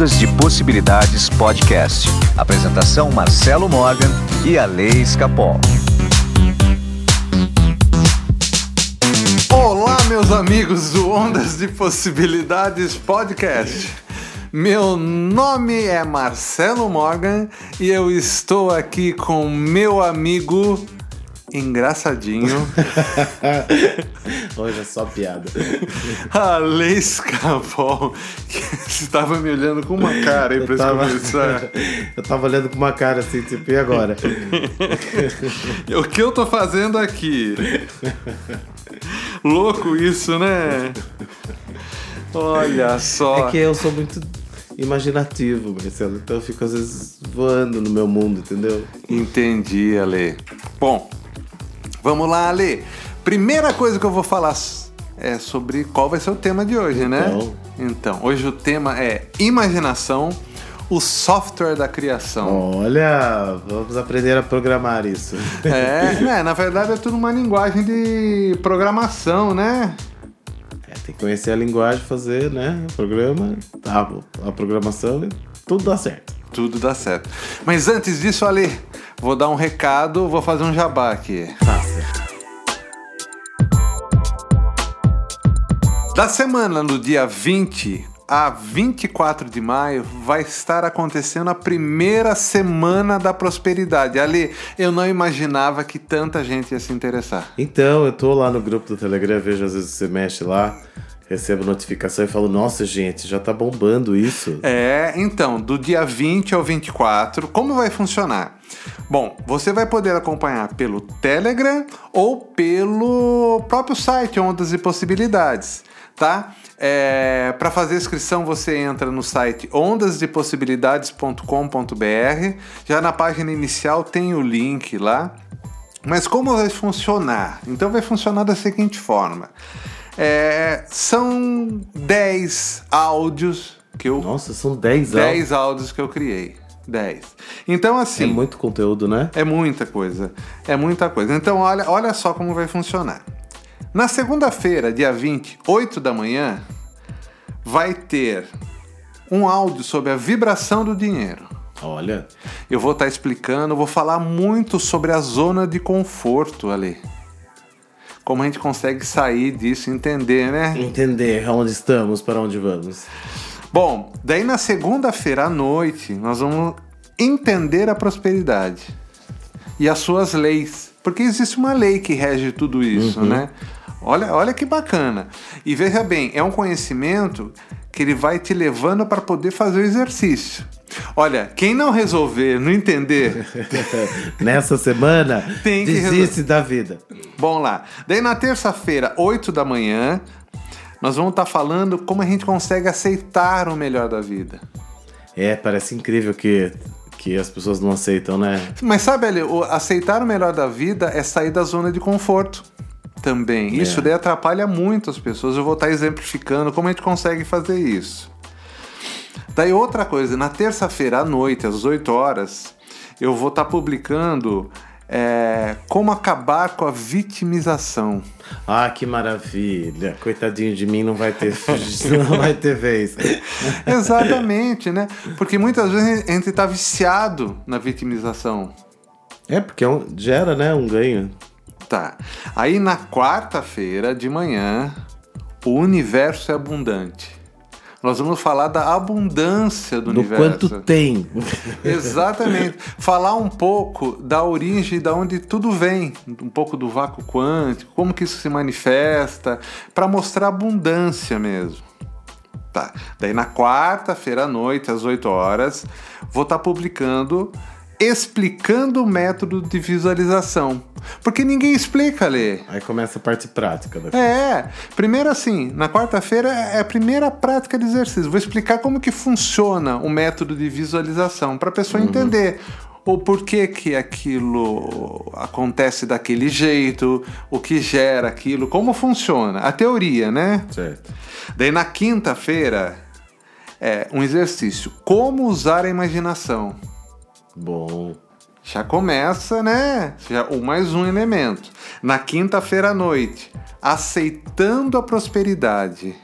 Ondas de Possibilidades Podcast. Apresentação Marcelo Morgan e a Lei Escapol. Olá, meus amigos do Ondas de Possibilidades Podcast. Meu nome é Marcelo Morgan e eu estou aqui com meu amigo engraçadinho. Hoje é só piada. Alex Capol, que estava me olhando com uma cara aí pra tava... começar. eu tava olhando com uma cara assim, tipo, e agora? o que eu tô fazendo aqui? Louco isso, né? Olha só. É que eu sou muito imaginativo, Marcelo. Então eu fico às vezes voando no meu mundo, entendeu? Entendi, Ale. Bom, vamos lá, Ale. Primeira coisa que eu vou falar é sobre qual vai ser o tema de hoje, né? então. né? Então, hoje o tema é imaginação, o software da criação. Olha, vamos aprender a programar isso. É, né? Na verdade é tudo uma linguagem de programação, né? É, tem que conhecer a linguagem, fazer, né? O programa, tá, a programação, tudo dá certo. Tudo dá certo. Mas antes disso, Ale, vou dar um recado, vou fazer um jabá aqui. Da semana do dia 20 a 24 de maio vai estar acontecendo a primeira semana da prosperidade. Ali, eu não imaginava que tanta gente ia se interessar. Então, eu tô lá no grupo do Telegram, vejo às vezes você mexe lá, recebo notificação e falo, nossa gente, já tá bombando isso. É, então, do dia 20 ao 24, como vai funcionar? Bom, você vai poder acompanhar pelo Telegram ou pelo próprio site Ondas e Possibilidades tá? É, para fazer inscrição você entra no site ondasdepossibilidades.com.br. Já na página inicial tem o link lá. Mas como vai funcionar? Então vai funcionar da seguinte forma: é, são 10 áudios que eu. Nossa, são 10 áudios. 10 áudios que eu criei. 10. Então, assim. É muito conteúdo, né? É muita coisa. É muita coisa. Então, olha, olha só como vai funcionar. Na segunda-feira, dia 20, 8 da manhã, vai ter um áudio sobre a vibração do dinheiro. Olha. Eu vou estar tá explicando, vou falar muito sobre a zona de conforto ali. Como a gente consegue sair disso, entender, né? Entender onde estamos, para onde vamos. Bom, daí na segunda-feira à noite, nós vamos entender a prosperidade e as suas leis. Porque existe uma lei que rege tudo isso, uhum. né? Olha, olha que bacana. E veja bem, é um conhecimento que ele vai te levando para poder fazer o exercício. Olha, quem não resolver, não entender. Nessa semana, tem que desiste da vida. Bom lá. Daí na terça-feira, 8 da manhã, nós vamos estar tá falando como a gente consegue aceitar o melhor da vida. É, parece incrível que que as pessoas não aceitam, né? Mas sabe, Ali, aceitar o melhor da vida é sair da zona de conforto também. É. Isso daí atrapalha muito as pessoas. Eu vou estar exemplificando como a gente consegue fazer isso. Daí outra coisa, na terça-feira à noite, às 8 horas, eu vou estar publicando é, como acabar com a vitimização. Ah, que maravilha! Coitadinho de mim, não vai ter, não vai ter vez. Exatamente, né? Porque muitas vezes a gente está viciado na vitimização. É, porque é um, gera né, um ganho. Tá. Aí na quarta-feira de manhã, o universo é abundante. Nós vamos falar da abundância do, do universo. quanto tem. Exatamente. falar um pouco da origem, da onde tudo vem, um pouco do vácuo quântico, como que isso se manifesta, para mostrar abundância mesmo. Tá. Daí na quarta-feira à noite, às 8 horas, vou estar tá publicando explicando o método de visualização. Porque ninguém explica, Lê. Aí começa a parte prática. Da é, primeiro assim, na quarta-feira é a primeira prática de exercício. Vou explicar como que funciona o método de visualização, para a pessoa uhum. entender o porquê que aquilo acontece daquele jeito, o que gera aquilo, como funciona, a teoria, né? Certo. Daí na quinta-feira é um exercício, como usar a imaginação. Bom. Já começa, né? Já, o mais um elemento. Na quinta-feira à noite, aceitando a prosperidade.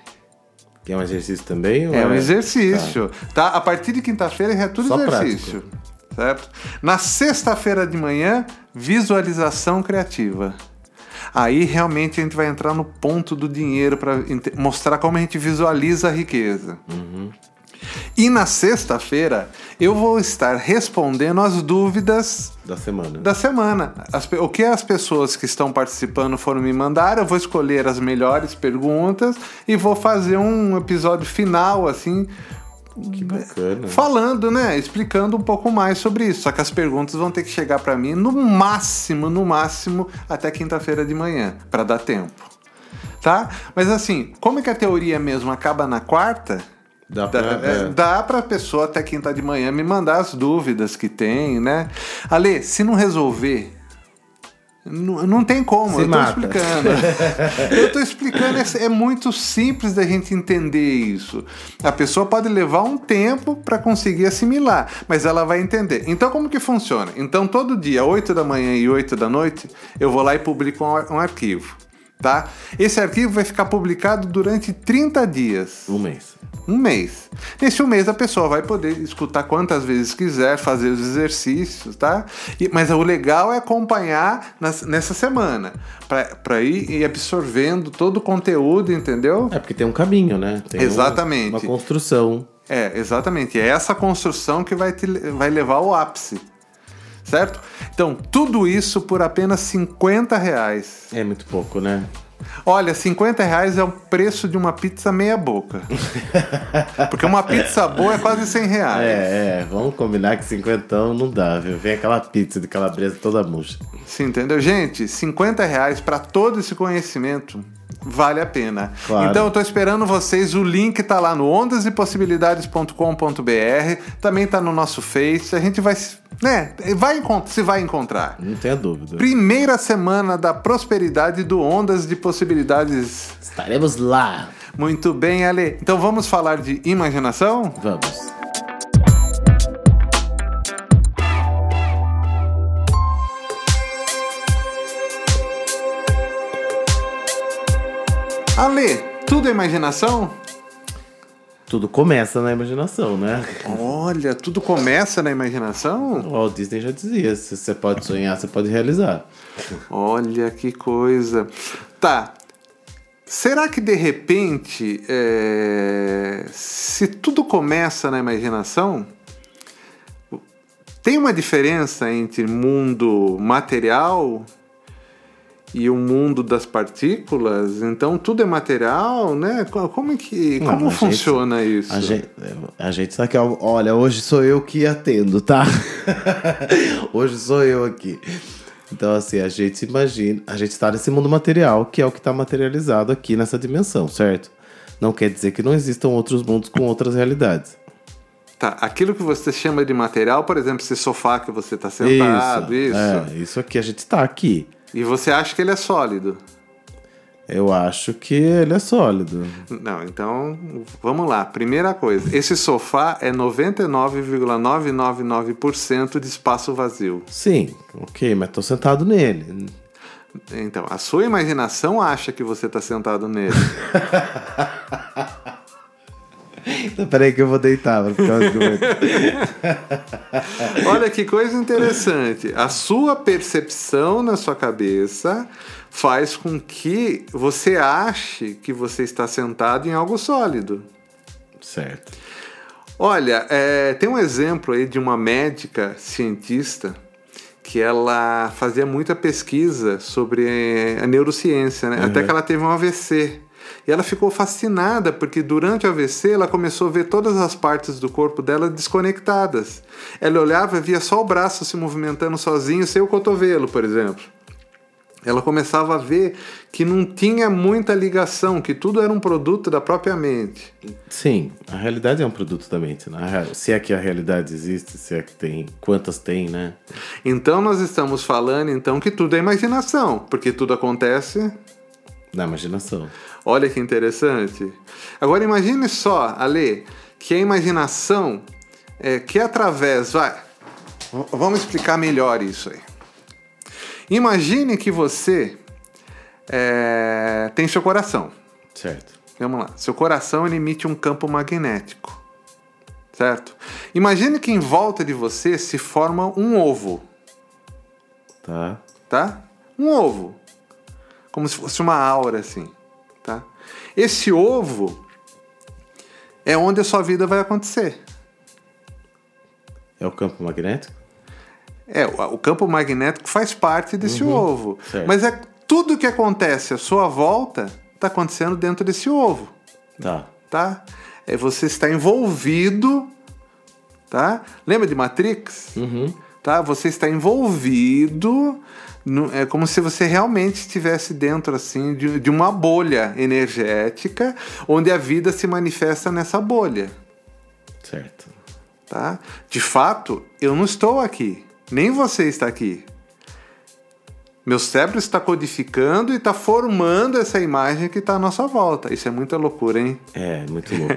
Que é um exercício também? ou É um exercício, tá? A partir de quinta-feira é tudo Só exercício, certo? Na sexta-feira de manhã, visualização criativa. Aí realmente a gente vai entrar no ponto do dinheiro para mostrar como a gente visualiza a riqueza. E na sexta-feira eu vou estar respondendo as dúvidas Da semana. da semana. As o que as pessoas que estão participando foram me mandar, eu vou escolher as melhores perguntas e vou fazer um episódio final, assim, Que bacana. falando, né? Explicando um pouco mais sobre isso. Só que as perguntas vão ter que chegar para mim no máximo, no máximo, até quinta-feira de manhã, para dar tempo. Tá? Mas assim, como é que a teoria mesmo acaba na quarta? Dá Dá, pra... é, é. dá pra pessoa até quinta de manhã me mandar as dúvidas que tem, né? Ale, se não resolver, não, não tem como, Se eu tô mata. explicando. eu tô explicando, é, é muito simples da gente entender isso. A pessoa pode levar um tempo para conseguir assimilar, mas ela vai entender. Então, como que funciona? Então, todo dia, 8 da manhã e 8 da noite, eu vou lá e publico um, um arquivo. Tá? Esse arquivo vai ficar publicado durante 30 dias. Um mês. Um mês. Nesse um mês a pessoa vai poder escutar quantas vezes quiser, fazer os exercícios, tá? E- mas o legal é acompanhar nas- nessa semana, para ir, ir absorvendo todo o conteúdo, entendeu? É porque tem um caminho, né? Tem Exatamente. uma construção. É, exatamente. É essa construção que vai, te, vai levar ao ápice. Certo? Então, tudo isso por apenas 50 reais. É muito pouco, né? Olha, 50 reais é o preço de uma pizza meia boca. Porque uma pizza boa é quase 100 reais. É, é. Vamos combinar que cinquentão não dá, viu? Vem aquela pizza de calabresa toda murcha. Sim, entendeu? Gente, 50 reais para todo esse conhecimento vale a pena. Claro. Então eu tô esperando vocês, o link tá lá no ondasepossibilidades.com.br, também tá no nosso Face, a gente vai, se- né, vai se vai encontrar. Não tenha dúvida. Primeira semana da prosperidade do Ondas de Possibilidades. Estaremos lá. Muito bem, Ale. Então vamos falar de imaginação? Vamos. Ale, tudo é imaginação? Tudo começa na imaginação, né? Olha, tudo começa na imaginação? O Walt Disney já dizia: se você pode sonhar, você pode realizar. Olha que coisa. Tá. Será que de repente, é, se tudo começa na imaginação, tem uma diferença entre mundo material e o mundo das partículas? Então tudo é material, né? Co- Como é que Não, como a gente- funciona isso? A gente, a gente sabe que, olha, hoje sou eu que atendo, tá? hoje sou eu aqui. Então, assim, a gente imagina, a gente está nesse mundo material, que é o que está materializado aqui nessa dimensão, certo? Não quer dizer que não existam outros mundos com outras realidades. Tá, aquilo que você chama de material, por exemplo, esse sofá que você está sentado, isso. É, isso aqui, a gente está aqui. E você acha que ele é sólido? Eu acho que ele é sólido. Não, então vamos lá. Primeira coisa, esse sofá é 99,999% de espaço vazio. Sim, ok, mas tô sentado nele. Então, a sua imaginação acha que você está sentado nele. Peraí que eu vou deitar ficar mais doido. Olha que coisa interessante. A sua percepção na sua cabeça faz com que você ache que você está sentado em algo sólido. Certo. Olha, é, tem um exemplo aí de uma médica cientista que ela fazia muita pesquisa sobre eh, a neurociência, né? Até que ela teve um AVC. E ela ficou fascinada porque durante o AVC ela começou a ver todas as partes do corpo dela desconectadas. Ela olhava e via só o braço se movimentando sozinho, sem o cotovelo, por exemplo. Ela começava a ver que não tinha muita ligação, que tudo era um produto da própria mente. Sim, a realidade é um produto da mente, né? Se é que a realidade existe, se é que tem, quantas tem, né? Então nós estamos falando então que tudo é imaginação, porque tudo acontece. Na imaginação. Olha que interessante. Agora imagine só, Ale, que a imaginação é que através, vai, vamos explicar melhor isso aí. Imagine que você é, tem seu coração. Certo. Vamos lá. Seu coração emite um campo magnético. Certo? Imagine que em volta de você se forma um ovo. Tá. Tá? Um ovo. Como se fosse uma aura assim. Tá? Esse ovo é onde a sua vida vai acontecer. É o campo magnético? É, o campo magnético faz parte desse ovo. certo. Mas é tudo que acontece à sua volta está acontecendo dentro desse ovo, Tá. tá? É você está envolvido, tá? Lembra de Matrix? Uhum. Tá? Você está envolvido, é como se você realmente estivesse dentro assim de, de uma bolha energética, onde a vida se manifesta nessa bolha. Certo. tá? De fato, eu não estou aqui, nem você está aqui. Meu cérebro está codificando e está formando essa imagem que está à nossa volta. Isso é muita loucura, hein? É, muito louco.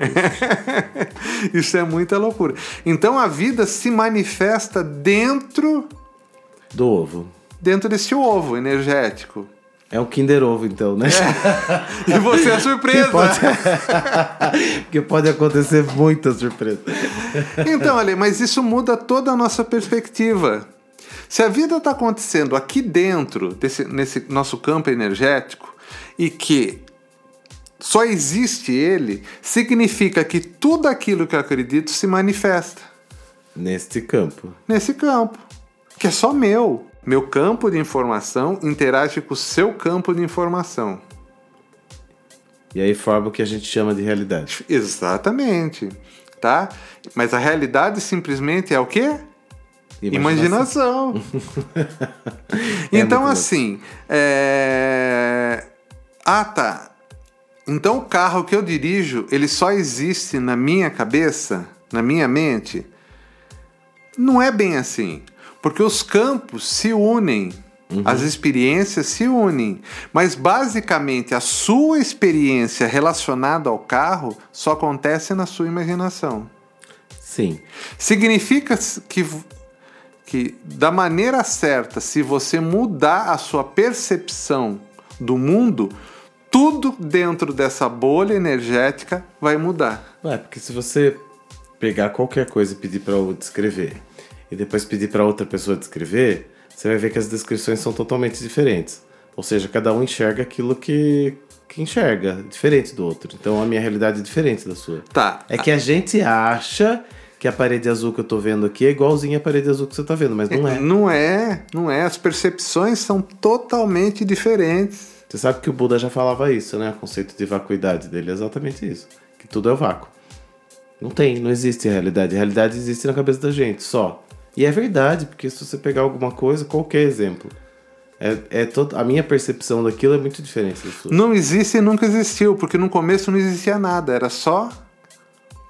Isso é muita loucura. Então a vida se manifesta dentro Do ovo. Dentro desse ovo energético. É um Kinder Ovo, então, né? E você é surpresa. Que pode... Porque pode acontecer muita surpresa. Então, Ale, mas isso muda toda a nossa perspectiva. Se a vida está acontecendo aqui dentro, desse, nesse nosso campo energético, e que só existe ele, significa que tudo aquilo que eu acredito se manifesta Neste campo. nesse campo, que é só meu. Meu campo de informação interage com o seu campo de informação. E aí forma o que a gente chama de realidade. Exatamente. Tá? Mas a realidade simplesmente é o quê? Imaginação. então, muito assim. é, Ah, tá. Então, o carro que eu dirijo, ele só existe na minha cabeça, na minha mente? Não é bem assim. Porque os campos se unem. As experiências se unem. Mas, basicamente, a sua experiência relacionada ao carro só acontece na sua imaginação. Sim. Significa que, que, da maneira certa, se você mudar a sua percepção do mundo, tudo dentro dessa bolha energética vai mudar. Ué, porque se você pegar qualquer coisa e pedir para o descrever e depois pedir para outra pessoa descrever, você vai ver que as descrições são totalmente diferentes. Ou seja, cada um enxerga aquilo que, que enxerga, diferente do outro. Então a minha realidade é diferente da sua. Tá. É que a gente acha que a parede azul que eu tô vendo aqui é igualzinha à parede azul que você tá vendo, mas não é. Não é, não é. As percepções são totalmente diferentes. Você sabe que o Buda já falava isso, né? O conceito de vacuidade dele é exatamente isso. Que tudo é o vácuo. Não tem, não existe realidade. A realidade existe na cabeça da gente, só. E é verdade, porque se você pegar alguma coisa, qualquer exemplo, é, é todo, a minha percepção daquilo é muito diferente da sua. Não existe e nunca existiu, porque no começo não existia nada, era só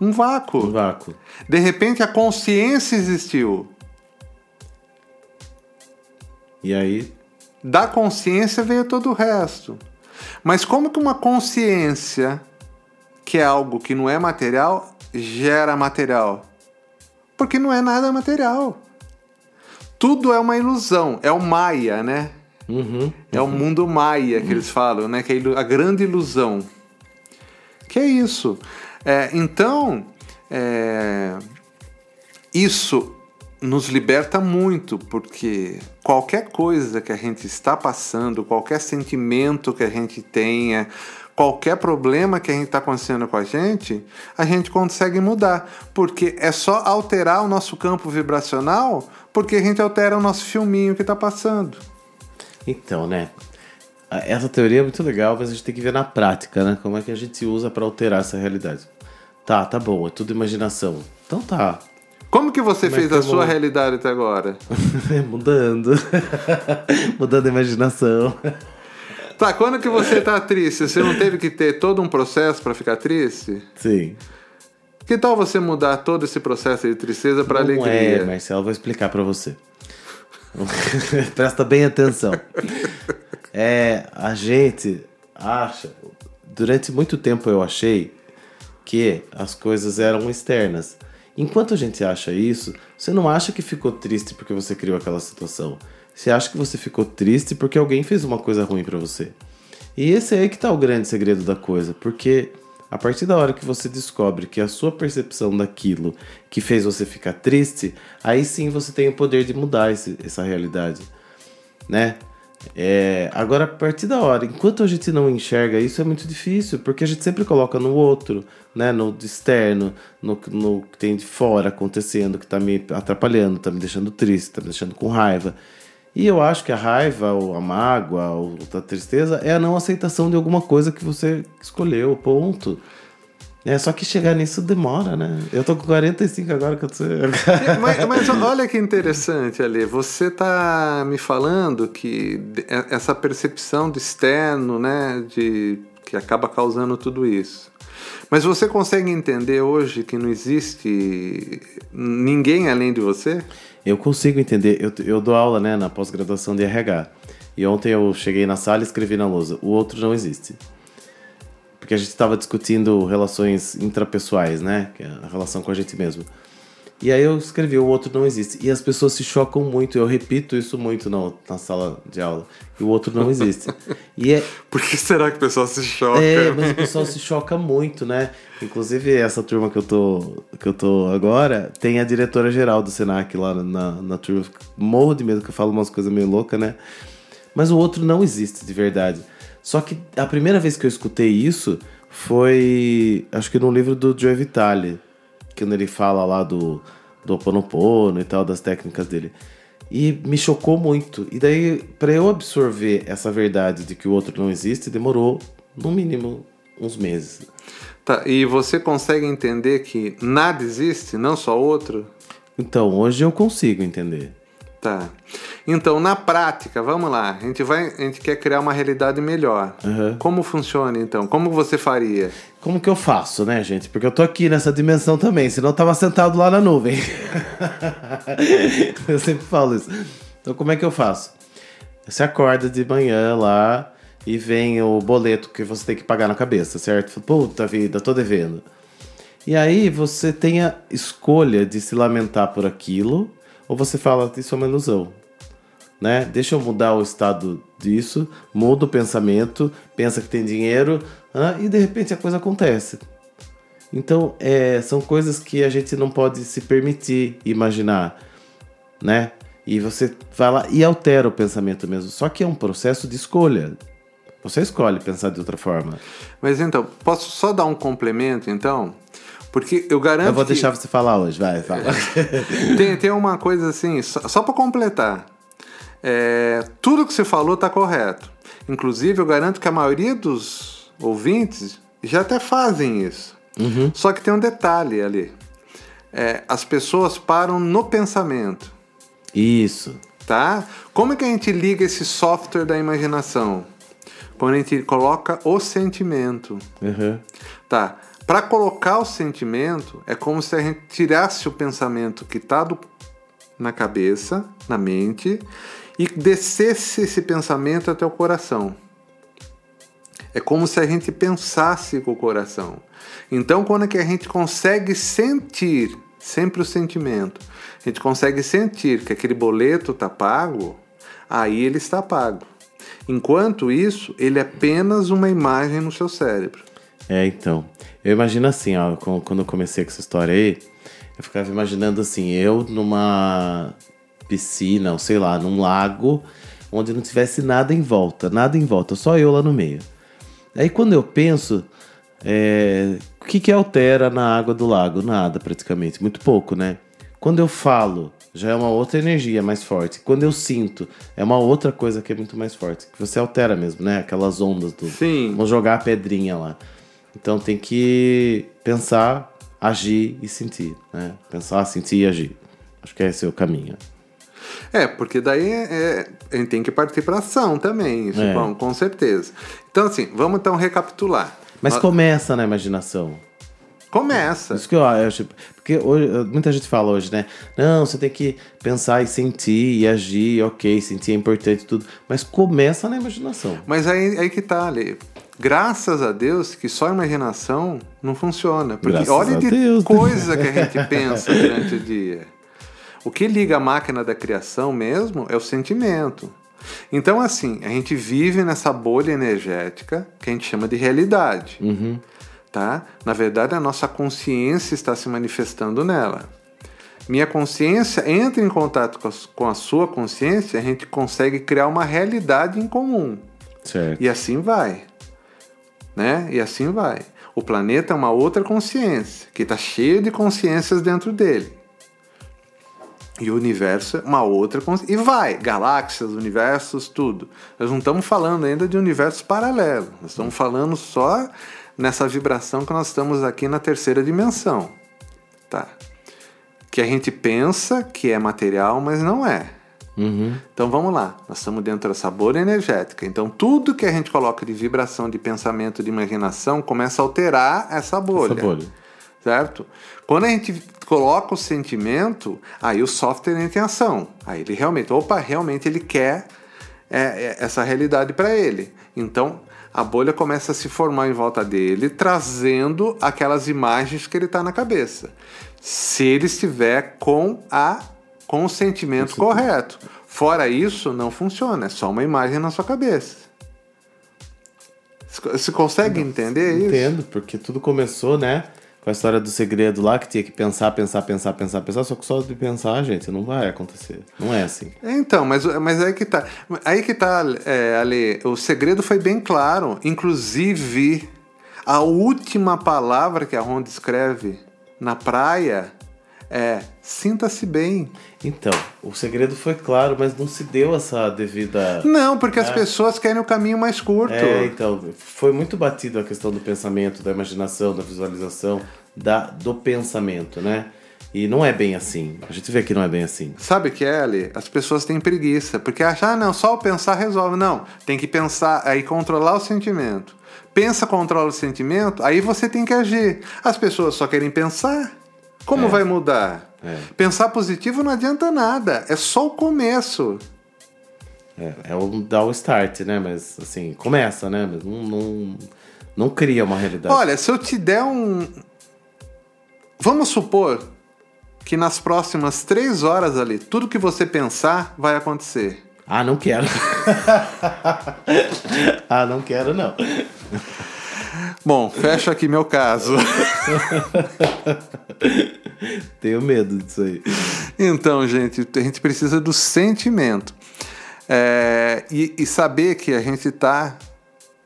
um Um vácuo. vácuo. De repente a consciência existiu. E aí, Da consciência veio todo o resto. Mas como que uma consciência, que é algo que não é material, gera material? Porque não é nada material. Tudo é uma ilusão, é o Maia, né? uhum, É o mundo Maia que eles falam, né? Que é a grande ilusão. Que é isso. É, então, é, isso nos liberta muito, porque qualquer coisa que a gente está passando, qualquer sentimento que a gente tenha, qualquer problema que a gente está acontecendo com a gente, a gente consegue mudar. Porque é só alterar o nosso campo vibracional, porque a gente altera o nosso filminho que está passando. Então, né? Essa teoria é muito legal, mas a gente tem que ver na prática, né? Como é que a gente usa pra alterar essa realidade. Tá, tá bom, é tudo imaginação. Então tá. Como que você Como é fez que eu a sua vou- realidade até agora? Mudando. Mudando a imaginação. Tá, quando que você tá triste? Você não teve que ter todo um processo para ficar triste? Sim. Que tal você mudar todo esse processo de tristeza para Não alegria? é, Marcelo, vou explicar pra você. Presta bem atenção. É, a gente acha, durante muito tempo eu achei que as coisas eram externas. Enquanto a gente acha isso, você não acha que ficou triste porque você criou aquela situação. Você acha que você ficou triste porque alguém fez uma coisa ruim pra você. E esse aí que tá o grande segredo da coisa, porque a partir da hora que você descobre que a sua percepção daquilo que fez você ficar triste, aí sim você tem o poder de mudar esse, essa realidade, né? É, agora, a partir da hora, enquanto a gente não enxerga isso, é muito difícil, porque a gente sempre coloca no outro, né? No externo, no, no que tem de fora acontecendo, que tá me atrapalhando, tá me deixando triste, tá me deixando com raiva. E eu acho que a raiva, ou a mágoa, ou a tristeza é a não aceitação de alguma coisa que você escolheu, ponto. É, só que chegar nisso demora, né? Eu tô com 45 agora que eu tô... mas, mas olha que interessante, Ali. Você tá me falando que essa percepção do externo, né? De, que acaba causando tudo isso. Mas você consegue entender hoje que não existe ninguém além de você? Eu consigo entender. Eu, eu dou aula né, na pós-graduação de RH. E ontem eu cheguei na sala e escrevi na lousa: o outro não existe porque a gente estava discutindo relações intrapessoais, né? Que é a relação com a gente mesmo. E aí eu escrevi, o outro não existe. E as pessoas se chocam muito, eu repito isso muito na, na sala de aula. E o outro não existe. E é... Por que será que o pessoal se choca? É, mas o pessoal se choca muito, né? Inclusive, essa turma que eu tô, que eu tô agora, tem a diretora-geral do Senac lá na, na turma. Morro de medo que eu falo umas coisas meio loucas, né? Mas o outro não existe de verdade. Só que a primeira vez que eu escutei isso foi, acho que no livro do Joe Vitale, quando ele fala lá do, do Oponopono e tal, das técnicas dele. E me chocou muito. E daí, para eu absorver essa verdade de que o outro não existe, demorou no mínimo uns meses. Tá, e você consegue entender que nada existe, não só outro? Então, hoje eu consigo entender. Tá. Então, na prática, vamos lá. A gente vai, a gente quer criar uma realidade melhor. Uhum. Como funciona então? Como você faria? Como que eu faço, né, gente? Porque eu tô aqui nessa dimensão também, senão eu tava sentado lá na nuvem. eu sempre falo isso. Então, como é que eu faço? Você acorda de manhã lá e vem o boleto que você tem que pagar na cabeça, certo? Puta vida, tô devendo. E aí você tem a escolha de se lamentar por aquilo ou você fala, isso é uma ilusão. Né? Deixa eu mudar o estado disso, muda o pensamento, pensa que tem dinheiro ah, e de repente a coisa acontece. Então, é, são coisas que a gente não pode se permitir imaginar, né? E você lá e altera o pensamento mesmo. Só que é um processo de escolha. Você escolhe pensar de outra forma. Mas então, posso só dar um complemento então? Porque eu garanto. Eu vou deixar você falar hoje, vai, fala. tem, tem uma coisa assim, só, só para completar. É, tudo que você falou está correto. Inclusive, eu garanto que a maioria dos ouvintes já até fazem isso. Uhum. Só que tem um detalhe ali. É, as pessoas param no pensamento. Isso. Tá? Como é que a gente liga esse software da imaginação? Quando a gente coloca o sentimento. Uhum. Tá. Para colocar o sentimento, é como se a gente tirasse o pensamento que está na cabeça, na mente, e descesse esse pensamento até o coração. É como se a gente pensasse com o coração. Então, quando é que a gente consegue sentir, sempre o sentimento, a gente consegue sentir que aquele boleto está pago, aí ele está pago. Enquanto isso, ele é apenas uma imagem no seu cérebro. É, então. Eu imagino assim, ó, quando eu comecei com essa história aí, eu ficava imaginando assim, eu numa piscina, ou sei lá, num lago, onde não tivesse nada em volta, nada em volta, só eu lá no meio. Aí quando eu penso, é, o que que altera na água do lago? Nada, praticamente, muito pouco, né? Quando eu falo, já é uma outra energia mais forte. Quando eu sinto, é uma outra coisa que é muito mais forte. Que você altera mesmo, né? Aquelas ondas do. Sim. Vamos jogar a pedrinha lá. Então tem que pensar, agir e sentir, né? Pensar, sentir e agir. Acho que esse é o caminho. É, porque daí é, é a gente tem que partir para ação também, isso, é. com certeza. Então, assim, vamos então recapitular. Mas Nós... começa na imaginação. Começa. Isso que eu acho. Porque hoje, muita gente fala hoje, né? Não, você tem que pensar e sentir e agir, ok, sentir é importante tudo. Mas começa na imaginação. Mas aí, aí que tá, Ale. Graças a Deus que só a imaginação não funciona. Porque Graças olha de Deus. coisa que a gente pensa durante o dia. O que liga a máquina da criação mesmo é o sentimento. Então, assim, a gente vive nessa bolha energética que a gente chama de realidade. Uhum. Tá? Na verdade, a nossa consciência está se manifestando nela. Minha consciência entra em contato com a, sua consciência, a gente consegue criar uma realidade em comum. Certo. E assim vai. Né? E assim vai. O planeta é uma outra consciência, que está cheio de consciências dentro dele. E o universo é uma outra. E vai, galáxias, universos, tudo. Nós não estamos falando ainda de universos paralelos. Nós estamos falando só nessa vibração que nós estamos aqui na terceira dimensão. Tá? Que a gente pensa que é material, mas não é. Uhum. Então vamos lá, nós estamos dentro dessa bolha energética. Então tudo que a gente coloca de vibração, de pensamento, de imaginação começa a alterar essa bolha. Essa bolha. Certo? Quando a gente coloca o sentimento, aí o software entra em ação. Aí ele realmente, opa, realmente ele quer é, é, essa realidade para ele. Então a bolha começa a se formar em volta dele, trazendo aquelas imagens que ele está na cabeça. Se ele estiver com a com o sentimento correto. Fora isso, não funciona, é só uma imagem na sua cabeça. Você consegue entender isso? Entendo, porque tudo começou, né? Com a história do segredo lá, que tinha que pensar, pensar, pensar, pensar, pensar, só que só de pensar, gente, não vai acontecer. Não é assim. Então, mas, mas aí que tá. Aí que tá, é, Ale, o segredo foi bem claro. Inclusive, a última palavra que a Ronda escreve na praia é sinta-se bem. Então, o segredo foi claro, mas não se deu essa devida. Não, porque as pessoas querem o caminho mais curto. É, então, foi muito batido a questão do pensamento, da imaginação, da visualização, da, do pensamento, né? E não é bem assim. A gente vê que não é bem assim. Sabe Ali? As pessoas têm preguiça, porque acham, ah, não, só o pensar resolve. Não, tem que pensar, aí controlar o sentimento. Pensa, controla o sentimento, aí você tem que agir. As pessoas só querem pensar. Como É. vai mudar? É. Pensar positivo não adianta nada, é só o começo. É, é o dar o start, né? Mas assim, começa, né? Mas não, não, não cria uma realidade. Olha, se eu te der um. Vamos supor que nas próximas três horas ali, tudo que você pensar vai acontecer. Ah, não quero. ah, não quero, não. Bom, fecha aqui meu caso. Tenho medo disso aí. Então, gente, a gente precisa do sentimento. É, e, e saber que a gente está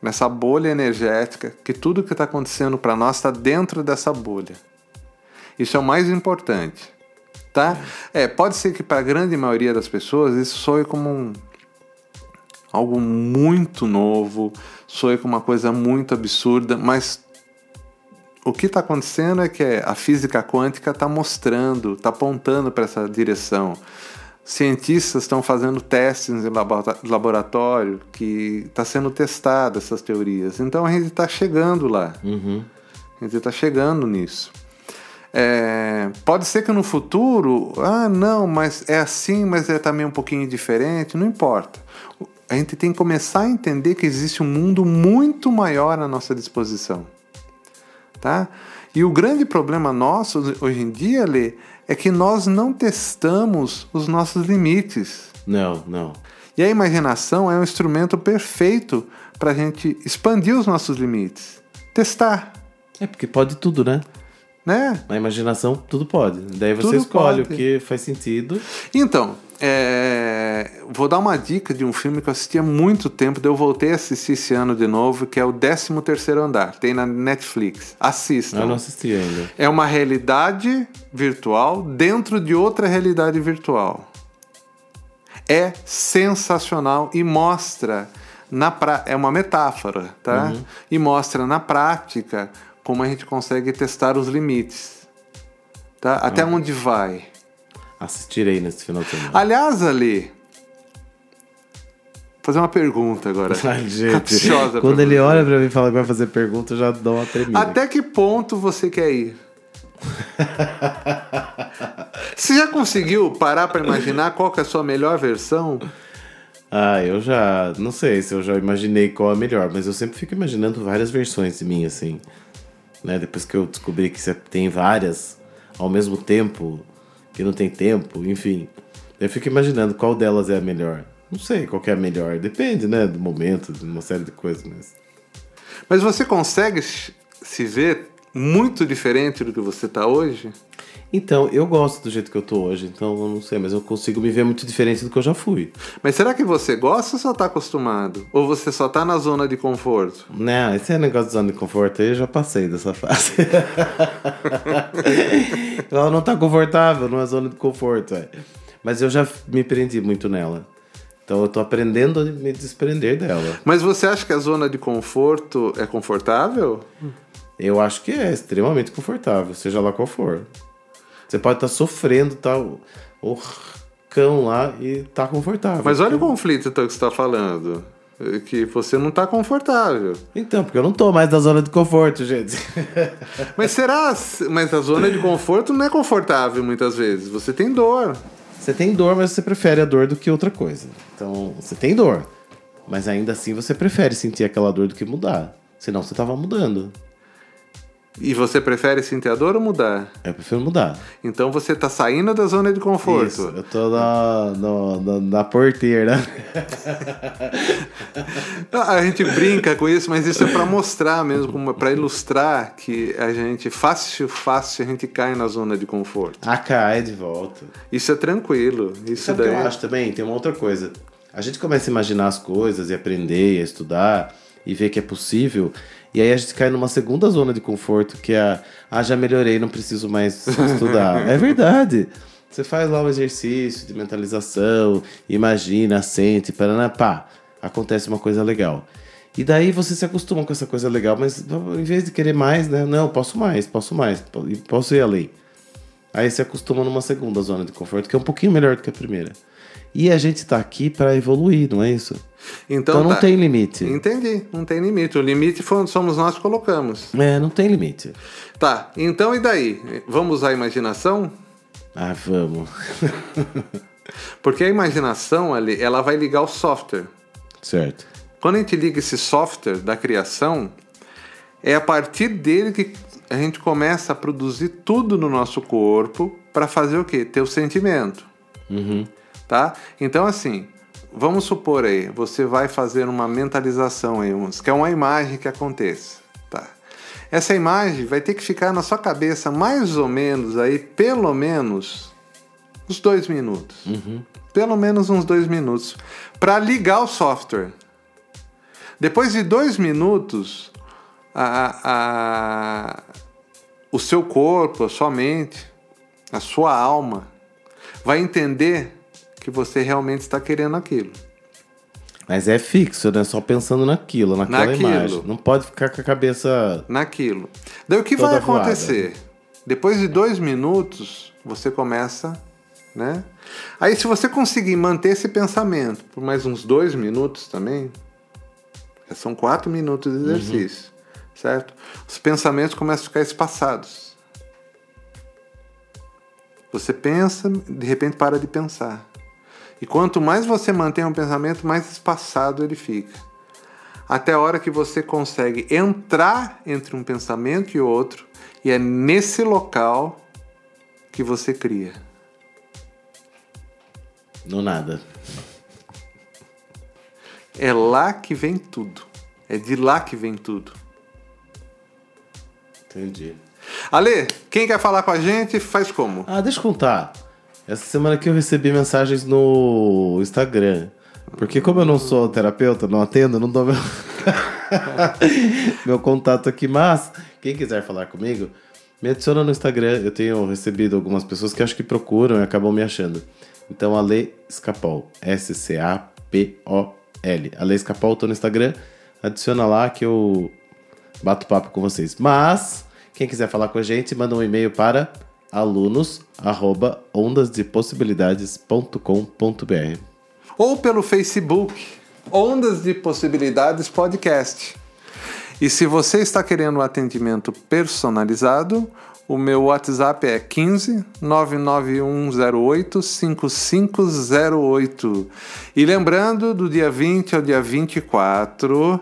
nessa bolha energética, que tudo que está acontecendo para nós está dentro dessa bolha. Isso é o mais importante. Tá? É, pode ser que para a grande maioria das pessoas isso soe como um, algo muito novo, soe como uma coisa muito absurda, mas o que está acontecendo é que a física quântica está mostrando, está apontando para essa direção. Cientistas estão fazendo testes em labo- laboratório que está sendo testada essas teorias. Então a gente está chegando lá. Uhum. A gente está chegando nisso. É, pode ser que no futuro, ah, não, mas é assim, mas é também um pouquinho diferente, não importa. A gente tem que começar a entender que existe um mundo muito maior à nossa disposição. Tá? E o grande problema nosso hoje em dia, Lê, é que nós não testamos os nossos limites. Não, não. E a imaginação é um instrumento perfeito para a gente expandir os nossos limites. Testar, É porque pode tudo, né? né? Na imaginação, tudo pode. Daí você Tudo escolhe pode. o que faz sentido. Então, é, vou dar uma dica de um filme que eu assisti há muito tempo, eu voltei a assistir esse ano de novo, que é o 13 Terceiro Andar. Tem na Netflix. Assistam. Eu não assisti ainda. É uma realidade virtual dentro de outra realidade virtual. É sensacional e mostra na pra... é uma metáfora, tá? E mostra na prática como a gente consegue testar os limites. Tá? Até onde vai. Assistirei nesse final de semana. Aliás, Ali, vou fazer uma pergunta agora. Ai, gente. Quando pra ele olha pra mim e fala que vai fazer pergunta, eu já dou uma tremida. Até que ponto você quer ir? Você já conseguiu parar para imaginar qual que é a sua melhor versão? Ah, eu já. Não sei se eu já imaginei qual é a melhor, mas eu sempre fico imaginando várias versões de mim, assim. Né? Depois que eu descobri que você tem várias ao mesmo tempo, que não tem tempo, enfim. Eu fico imaginando qual delas é a melhor. Não sei qual é a melhor. Depende, né? Do momento, de uma série de coisas. Mas... Mas você consegue se ver muito diferente do que você está hoje? Então, eu gosto do jeito que eu tô hoje, então eu não sei, mas eu consigo me ver muito diferente do que eu já fui. Mas será que você gosta ou só tá acostumado? Ou você só tá na zona de conforto? Não, esse é negócio de zona de conforto aí, eu já passei dessa fase. Ela não tá confortável, não é zona de conforto, é. Mas eu já me prendi muito nela. Então eu tô aprendendo a me desprender dela. Mas você acha que a zona de conforto é confortável? Eu acho que é extremamente confortável, seja lá qual for. Você pode estar tá sofrendo, tá o cão lá e tá confortável. Mas olha o conflito então, que você está falando. Que você não está confortável. Então, porque eu não tô mais na zona de conforto, gente. mas será? Mas a zona de conforto não é confortável muitas vezes. Você tem dor. Você tem dor, mas você prefere a dor do que outra coisa. Então, você tem dor. Mas ainda assim você prefere sentir aquela dor do que mudar. Senão você tava mudando. E você prefere sentir a dor ou mudar? Eu prefiro mudar. Então você tá saindo da zona de conforto. Isso, eu tô na, no, na, na porteira. a gente brinca com isso, mas isso é para mostrar mesmo, para ilustrar que a gente, fácil, fácil, a gente cai na zona de conforto. Ah, cai de volta. Isso é tranquilo. Isso Sabe daí... eu acho também? Tem uma outra coisa. A gente começa a imaginar as coisas e aprender, e estudar e ver que é possível. E aí a gente cai numa segunda zona de conforto, que é a, ah, já melhorei, não preciso mais estudar. é verdade. Você faz lá um exercício de mentalização, imagina, sente, paraná, pá, acontece uma coisa legal. E daí você se acostuma com essa coisa legal, mas em vez de querer mais, né? Não, posso mais, posso mais, posso ir além. Aí você acostuma numa segunda zona de conforto, que é um pouquinho melhor do que a primeira. E a gente está aqui para evoluir, não é isso? Então, então não tá. tem limite. Entendi, não tem limite. O limite somos nós que colocamos. É, não tem limite. Tá, então e daí? Vamos usar a imaginação? Ah, vamos. Porque a imaginação ali, ela vai ligar o software. Certo. Quando a gente liga esse software da criação, é a partir dele que a gente começa a produzir tudo no nosso corpo para fazer o quê? Ter o sentimento. Uhum. Tá? Então, assim, vamos supor aí, você vai fazer uma mentalização aí, que é uma imagem que aconteça. Tá? Essa imagem vai ter que ficar na sua cabeça mais ou menos aí, pelo menos, uns dois minutos. Uhum. Pelo menos uns dois minutos. Para ligar o software. Depois de dois minutos, a, a, o seu corpo, a sua mente, a sua alma vai entender que você realmente está querendo aquilo. Mas é fixo, né? Só pensando naquilo, naquela naquilo. imagem. Não pode ficar com a cabeça. Naquilo. Daí o que vai acontecer? Voada. Depois de dois minutos, você começa, né? Aí, se você conseguir manter esse pensamento por mais uns dois minutos também, são quatro minutos de exercício, uhum. certo? Os pensamentos começam a ficar espaçados. Você pensa, de repente para de pensar. E quanto mais você mantém um pensamento, mais espaçado ele fica. Até a hora que você consegue entrar entre um pensamento e outro, e é nesse local que você cria. No nada. É lá que vem tudo. É de lá que vem tudo. Entendi. Ale, quem quer falar com a gente, faz como? Ah, deixa eu contar. Essa semana aqui eu recebi mensagens no Instagram. Porque como eu não sou terapeuta, não atendo, não dou meu, meu contato aqui. Mas, quem quiser falar comigo, me adiciona no Instagram. Eu tenho recebido algumas pessoas que acho que procuram e acabam me achando. Então, Ale Escapol. S-C-A-P-O-L. Ale Escapol, tô no Instagram. Adiciona lá que eu bato papo com vocês. Mas, quem quiser falar com a gente, manda um e-mail para alunos@ondasdepossibilidades.com.br ou pelo Facebook Ondas de Possibilidades Podcast. E se você está querendo um atendimento personalizado, o meu WhatsApp é 15 99108 5508. E lembrando, do dia 20 ao dia 24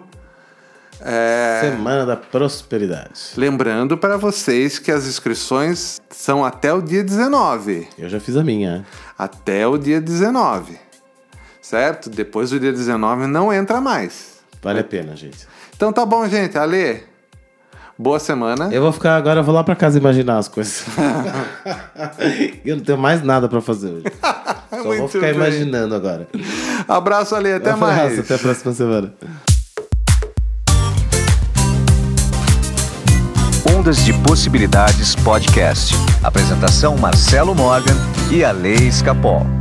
é... Semana da Prosperidade. Lembrando para vocês que as inscrições são até o dia 19. Eu já fiz a minha. Até o dia 19. certo? Depois do dia 19 não entra mais. Vale a pena, gente. Então tá bom, gente. Ale, boa semana. Eu vou ficar agora, eu vou lá pra casa imaginar as coisas. eu não tenho mais nada pra fazer hoje. Só vou ficar bem. imaginando agora. Abraço, Ale. Até Um abraço, mais. Até a próxima semana. Ondas de Possibilidades Podcast. Apresentação Marcelo Morgan e a Lei Escapol.